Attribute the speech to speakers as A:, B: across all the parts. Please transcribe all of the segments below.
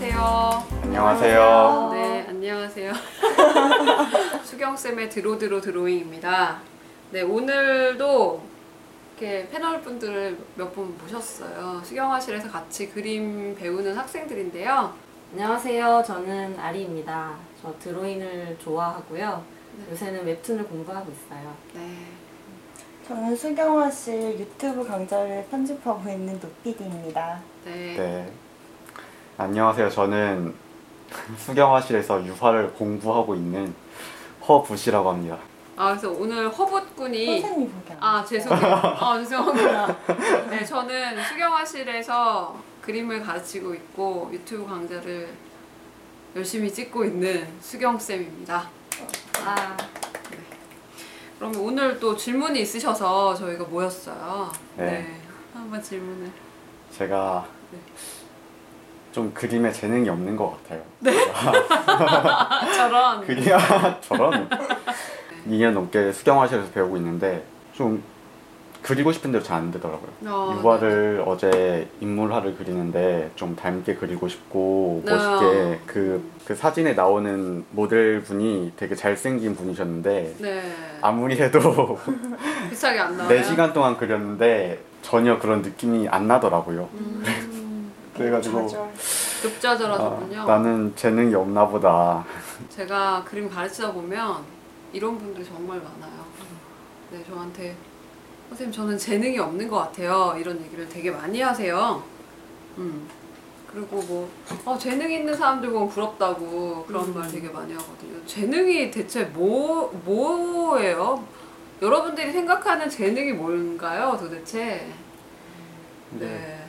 A: 안녕하세요.
B: 안녕하세요.
A: 네, 안녕하세요. 수경쌤의 드로드로 드로잉입니다. 네, 오늘도 이렇게 패널 분들을 몇 분 모셨어요. 수경화실에서 같이 그림 배우는 학생들인데요.
C: 안녕하세요. 저는 아리입니다. 저 드로잉을 좋아하고요. 요새는 웹툰을 공부하고 있어요.
A: 네.
D: 저는 수경화 씨 유튜브 강좌를 편집하고 있는 노피디입니다.
A: 네.
B: 네. 안녕하세요. 저는 수경화실에서 유화를 공부하고 있는 허부시라고 합니다.
A: 아, 그래서 오늘 허붓군이
D: 선생님 보기
A: 안아 죄송해요. 아 죄송합니다. 네 저는 수경화실에서 그림을 가르치고 있고 유튜브 강좌를 열심히 찍고 있는 수경 쌤입니다.
C: 아,
A: 그럼 오늘 또 질문이 있으셔서 저희가 모였어요. 네.
B: 네.
A: 한번 질문을.
B: 제가
A: 네.
B: 좀 그림에 재능이 없는 것 같아요.
A: 아, 저런.
B: 그림 저런 2년 넘게 수경화실에서 배우고 있는데 좀 그리고 싶은 대로 잘 안 되더라고요.
A: 어,
B: 유화를 어제 인물화를 그리는데 좀 닮게 그리고 싶고
A: 네.
B: 멋있게 그, 그 사진에 나오는 모델 분이 되게 잘생긴 분이셨는데
A: 네.
B: 아무리 해도
A: 비슷하게 안 나와요.
B: 4시간 동안 그렸는데 전혀 그런 느낌이 안 나더라고요.
A: 음,
B: 그래가지고
D: 좌절.
A: 급좌절하셨군요.
B: 아, 나는 재능이 없나 보다.
A: 제가 그림 가르치다 보면 이런 분들이 정말 많아요. 네, 저한테 선생님 저는 재능이 없는 것 같아요. 이런 얘기를 되게 많이 하세요. 음. 그리고 뭐 어, 재능 있는 사람들 보면 부럽다고 그런 말 되게 많이 하거든요. 재능이 대체 뭐 뭐예요? 여러분들이 생각하는 재능이 뭔가요, 도대체? 네.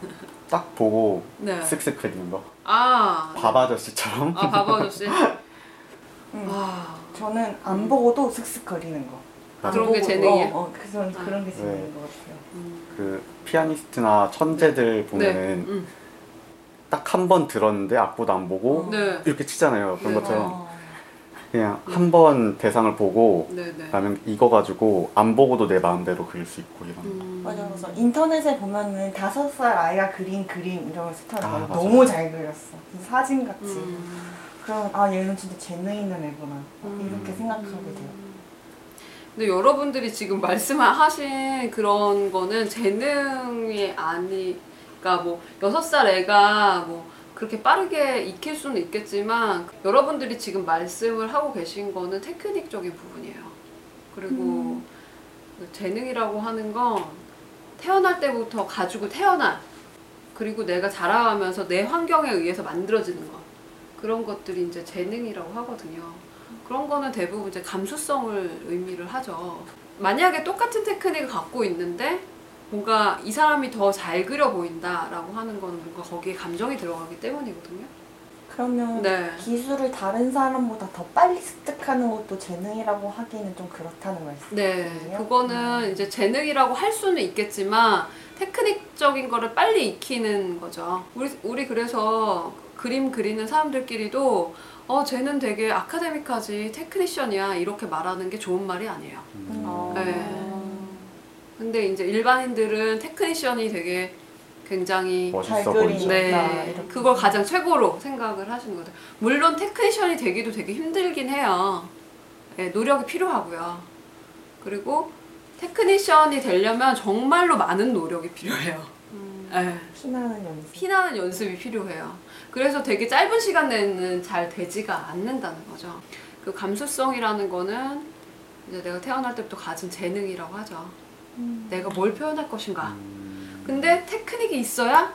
B: 딱 보고
A: 네.
B: 쓱쓱 그리는 거.
A: 아.
B: 밥 아저씨처럼.
A: 아, 바보 아저씨.
D: 음.
A: 아.
D: 저는 안 보고도 슥슥 거리는 거. 안
A: 그런 게
D: 보고도,
A: 재능이에요?
D: 어, 어, 그래서
A: 아.
D: 그런 게 재능인
B: 네.
D: 것 같아요.
A: 음.
B: 그 피아니스트나 천재들
A: 네.
B: 보면은
A: 음.
B: 딱한 번 들었는데 악보도 안 보고
A: 네.
B: 이렇게 치잖아요. 그런
A: 네.
B: 것처럼
D: 어,
B: 그냥 한 번 대상을 보고
A: 네, 네.
B: 그다음에 이거 가지고 안 보고도 내 마음대로 그릴 수 있고 이런.
A: 음.
D: 맞아, 그래서 인터넷에 보면은 다섯 살 아이가 그린 그림 이런 걸 스타일
B: 아.
D: 너무 잘 그렸어. 사진 같이.
A: 음.
D: 그럼 아 얘는 진짜 재능 있는 애구나
A: 음.
D: 이렇게 생각하게 돼요.
A: 근데 여러분들이 지금 말씀하신 그런 거는 재능이 아니, 그러니까 뭐 여섯 살 애가 뭐 그렇게 빠르게 익힐 수는 있겠지만 여러분들이 지금 말씀을 하고 계신 거는 테크닉적인 부분이에요. 그리고
D: 음.
A: 그 재능이라고 하는 건 태어날 때부터 가지고 태어난 그리고 내가 자라가면서 내 환경에 의해서 만들어지는 것 그런 것들이 이제 재능이라고 하거든요. 그런 거는 대부분 이제 감수성을 의미를 하죠. 만약에 똑같은 테크닉을 갖고 있는데 뭔가 이 사람이 더 잘 그려 보인다라고 하는 거는 뭔가 거기에 감정이 들어가기 때문이거든요.
D: 그러면
A: 네.
D: 기술을 다른 사람보다 더 빨리 습득하는 것도 재능이라고 하기는 좀 그렇다는 말씀.
A: 네? 그거는 이제 재능이라고 할 수는 있겠지만 테크닉적인 거를 빨리 익히는 거죠. 우리 우리 그래서 그림 그리는 사람들끼리도 어 쟤는 되게 아카데믹하지 테크니션이야 이렇게 말하는 게 좋은 말이 아니에요.
D: 음.
C: 어,
A: 네. 근데 이제 일반인들은 테크니션이 되게 굉장히
B: 멋있어
D: 잘
B: 보이죠.
D: 그리는.
A: 네,
D: 이렇게.
A: 그걸 가장 최고로 생각을 하시는 거죠. 물론 테크니션이 되기도 되게 힘들긴 해요. 네, 노력이 필요하고요. 그리고 테크니션이 되려면 정말로 많은 노력이 필요해요. 네,
D: 피나는 연습.
A: 피나는 연습이 필요해요. 그래서 되게 짧은 시간 내는 잘 되지가 않는다는 거죠. 그 감수성이라는 거는 이제 내가 태어날 때부터 가진 재능이라고 하죠.
D: 음.
A: 내가 뭘 표현할 것인가.
B: 음,
A: 근데 테크닉이 있어야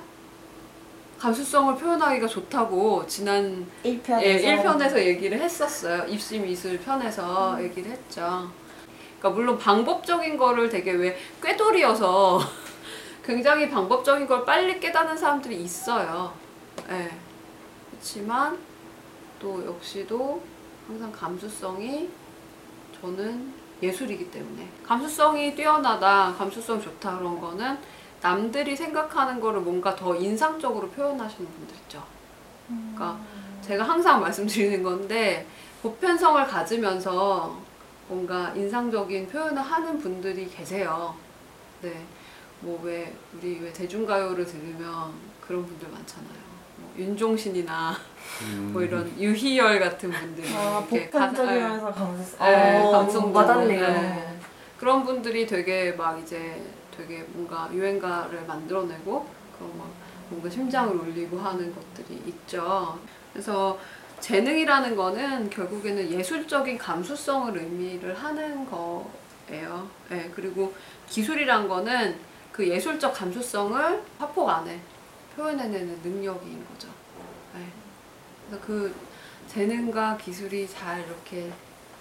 A: 감수성을 표현하기가 좋다고 지난
D: 1편에서
A: 예, 1편에서 얘기를 했었어요. 입시 미술 편에서
D: 음.
A: 얘기를 했죠. 그러니까 물론 방법적인 거를 되게 왜 꾀돌이어서 굉장히 방법적인 걸 빨리 깨닫는 사람들이 있어요. 예. 그렇지만 또 역시도 항상 감수성이 저는 예술이기 때문에 감수성이 뛰어나다, 감수성 좋다 그런 거는 남들이 생각하는 거를 뭔가 더 인상적으로 표현하시는 분들 있죠. 그러니까 제가 항상 말씀드리는 건데 보편성을 가지면서 뭔가 인상적인 표현을 하는 분들이 계세요. 네. 뭐 왜 우리 왜 대중가요를 들으면 그런 분들 많잖아요. 뭐 윤종신이나
B: 음.
A: 뭐 이런 유희열 같은 분들이
D: 아,
A: 이렇게 가사-
D: 복합적이면서 감수.
A: 네,
D: 어,
A: 감성도
C: 와닿네요.
A: 네. 그런 분들이 되게 막 이제 되게 뭔가 유행가를 만들어내고 그런 막 뭔가 심장을 울리고 하는 것들이 있죠. 그래서 재능이라는 거는 결국에는 예술적인 감수성을 의미를 하는 거예요. 네, 그리고 기술이란 거는 그 예술적 감수성을 화폭 안에 표현해내는 능력인 거죠. 네. 그래서 그 재능과 기술이 잘 이렇게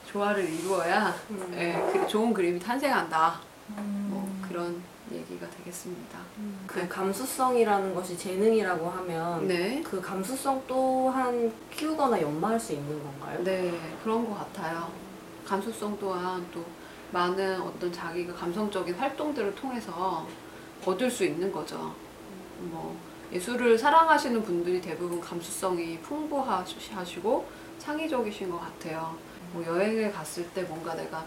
A: 조화를 이루어야
C: 음.
A: 예, 그 좋은 그림이 탄생한다.
D: 음.
A: 뭐 그런 얘기가 되겠습니다.
C: 그 감수성이라는 것이 재능이라고 하면
A: 네.
C: 그 감수성 또한 키우거나 연마할 수 있는 건가요?
A: 네, 그런 것 같아요. 감수성 또한 또 많은 어떤 자기가 감성적인 활동들을 통해서 얻을 수 있는 거죠. 뭐 예술을 사랑하시는 분들이 대부분 감수성이 풍부하시고 창의적이신 것 같아요. 뭐 여행을 갔을 때 뭔가 내가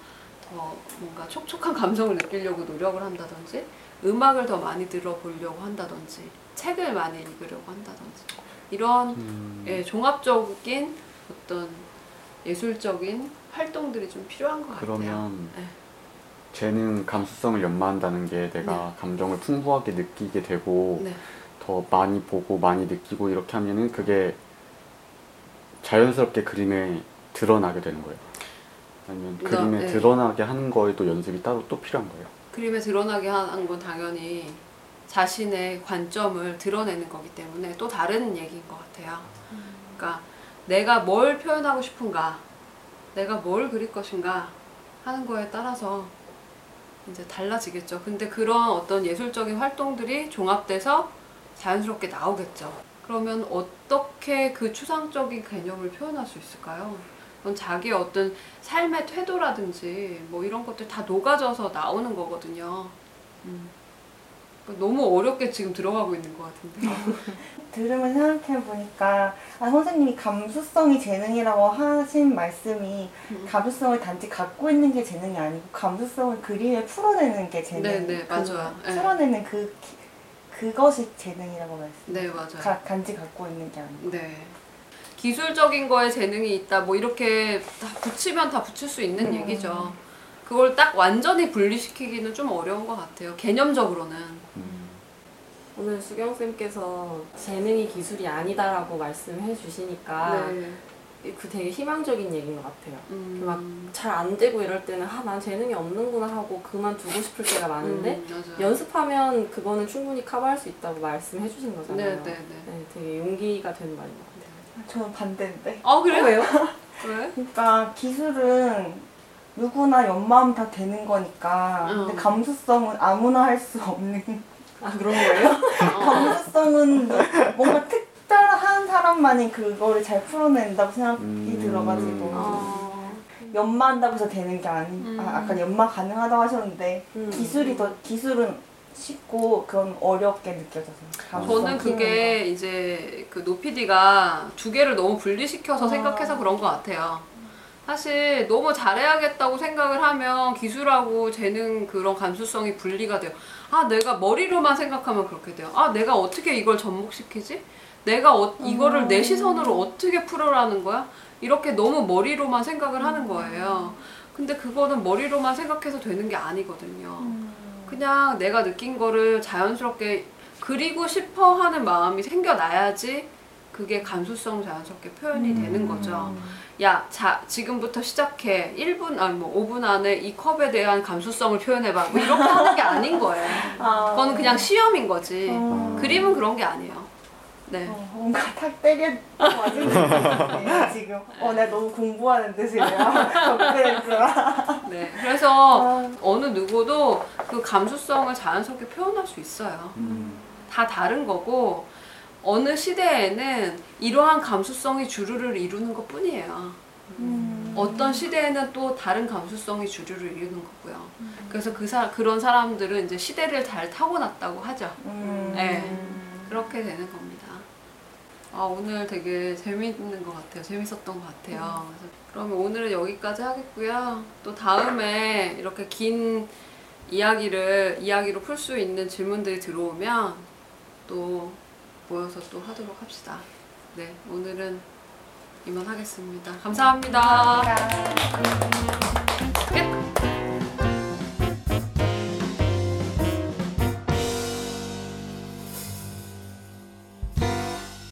A: 더 뭔가 촉촉한 감성을 느끼려고 노력을 한다든지 음악을 더 많이 들어보려고 한다든지 책을 많이 읽으려고 한다든지 이런
B: 음.
A: 예, 종합적인 어떤 예술적인 활동들이 좀 필요한 것 같아요.
B: 그러면
A: 네.
B: 재능 감수성을 연마한다는 게 내가 감정을 풍부하게 느끼게 되고
A: 네.
B: 더 많이 보고 많이 느끼고 이렇게 하면은 그게 자연스럽게 그림에 드러나게 되는 거예요. 아니면
A: 나-
B: 그림에
A: 네.
B: 드러나게 하는 거에도 연습이 따로 또 필요한 거예요.
A: 그림에 드러나게 하는 건 당연히 자신의 관점을 드러내는 거기 때문에 또 다른 얘기인 것 같아요. 그러니까 내가 뭘 표현하고 싶은가, 내가 뭘 그릴 것인가 하는 거에 따라서 이제 달라지겠죠. 근데 그런 어떤 예술적인 활동들이 종합돼서 자연스럽게 나오겠죠. 그러면 어떻게 그 추상적인 개념을 표현할 수 있을까요? 그건 자기의 어떤 삶의 태도라든지 뭐 이런 것들 다 녹아져서 나오는 거거든요. 음. 너무 어렵게 지금 들어가고 있는 것 같은데.
D: 들으면 생각해 보니까 아, 선생님이 감수성이 재능이라고 하신 말씀이
A: 음.
D: 감수성을 단지 갖고 있는 게 재능이 아니고 감수성을 그림에 풀어내는 게 재능.
A: 네, 네,
D: 그
A: 맞아요. 네.
D: 풀어내는 그 기- 그것이 재능이라고 말씀.
A: 네, 맞아요.
D: 가, 단지 갖고 있는 게 아니고.
A: 네. 기술적인 거에 재능이 있다, 뭐 이렇게 다 붙이면 다 붙일 수 있는
D: 음.
A: 얘기죠. 그걸 딱 완전히 분리시키기는 좀 어려운 것 같아요. 개념적으로는.
B: 음.
C: 오늘 수경 쌤께서 재능이 기술이 아니다라고 말씀해 주시니까
A: 네.
C: 그 되게 희망적인 얘기인 것 같아요.
A: 음.
C: 막잘 안 되고 이럴 때는 아, 난 재능이 없는구나 하고 그만두고 싶을 때가 많은데
A: 음.
C: 연습하면 그거는 충분히 커버할 수 있다고 말씀해 주신
A: 네,
C: 거잖아요.
A: 네, 네.
C: 네, 되게 용기가 되는 말인 것 같아요.
D: 저는 반대인데.
A: 아, 그래요?
C: 왜요?
A: 왜?
D: 그러니까 기술은 누구나 연마하면 다 되는 거니까.
A: 음.
D: 근데 감수성은 아무나 할 수 없는.
C: 아 그런 거예요?
A: 어.
D: 감수성은 뭔가 특별한 사람만이 그거를 잘 풀어낸다고 생각이
B: 음.
D: 들어가지고.
C: 아,
D: 연마한다고 해서 되는 게 아니.
A: 음.
D: 아, 아까 연마 가능하다고 하셨는데
C: 음.
D: 기술이 더 기술은 쉽고 그건 어렵게 느껴져서. 저는
A: 그게 이제 그 노피디가 두 개를 너무 분리시켜서
D: 아.
A: 생각해서 그런 것 같아요. 사실 너무 잘해야겠다고 생각을 하면 기술하고 재능 그런 감수성이 분리가 돼요. 아, 내가 머리로만 생각하면 그렇게 돼요. 아, 내가 어떻게 이걸 접목시키지? 내가 어, 이거를 내 시선으로 어떻게 풀어라는 거야? 이렇게 너무 머리로만 생각을 하는 거예요. 근데 그거는 머리로만 생각해서 되는 게 아니거든요.
D: 음.
A: 그냥 내가 느낀 거를 자연스럽게 그리고 싶어 하는 마음이 생겨나야지 그게 감수성 자연스럽게 표현이 되는 거죠. 야, 자, 지금부터 시작해. 1분, 아니 뭐 5분 안에 이 컵에 대한 감수성을 표현해봐. 뭐 이렇게 하는 게 아닌 거예요.
D: 아.
A: 그건 그냥 시험인 거지.
D: 어.
A: 그림은 그런 게 아니에요. 네.
D: 어, 뭔가 탁 때려 맞은 느낌이에요 지금. 어, 내가 너무 공부하는데 지금 접근했구나.
A: 네. 그래서
D: 아,
A: 어느 누구도 그 감수성을 자연스럽게 표현할 수 있어요.
B: 음.
A: 다 다른 거고 어느 시대에는 이러한 감수성이 주류를 이루는 것 뿐이에요.
D: 음.
A: 어떤 시대에는 또 다른 감수성이 주류를 이루는 거고요. 그래서 그 사, 그런 사람들은 이제 시대를 잘 타고났다고 하죠.
D: 음.
A: 네. 그렇게 되는 겁니다. 아, 오늘 되게 재밌는 것 같아요. 재밌었던 것 같아요. 그래서 그러면 오늘은 여기까지 하겠고요. 또 다음에 이렇게 긴 이야기를 이야기로 풀 수 있는 질문들이 들어오면 또 모여서 또 하도록 합시다. 네, 오늘은 이만 하겠습니다. 감사합니다.
D: 감사합니다.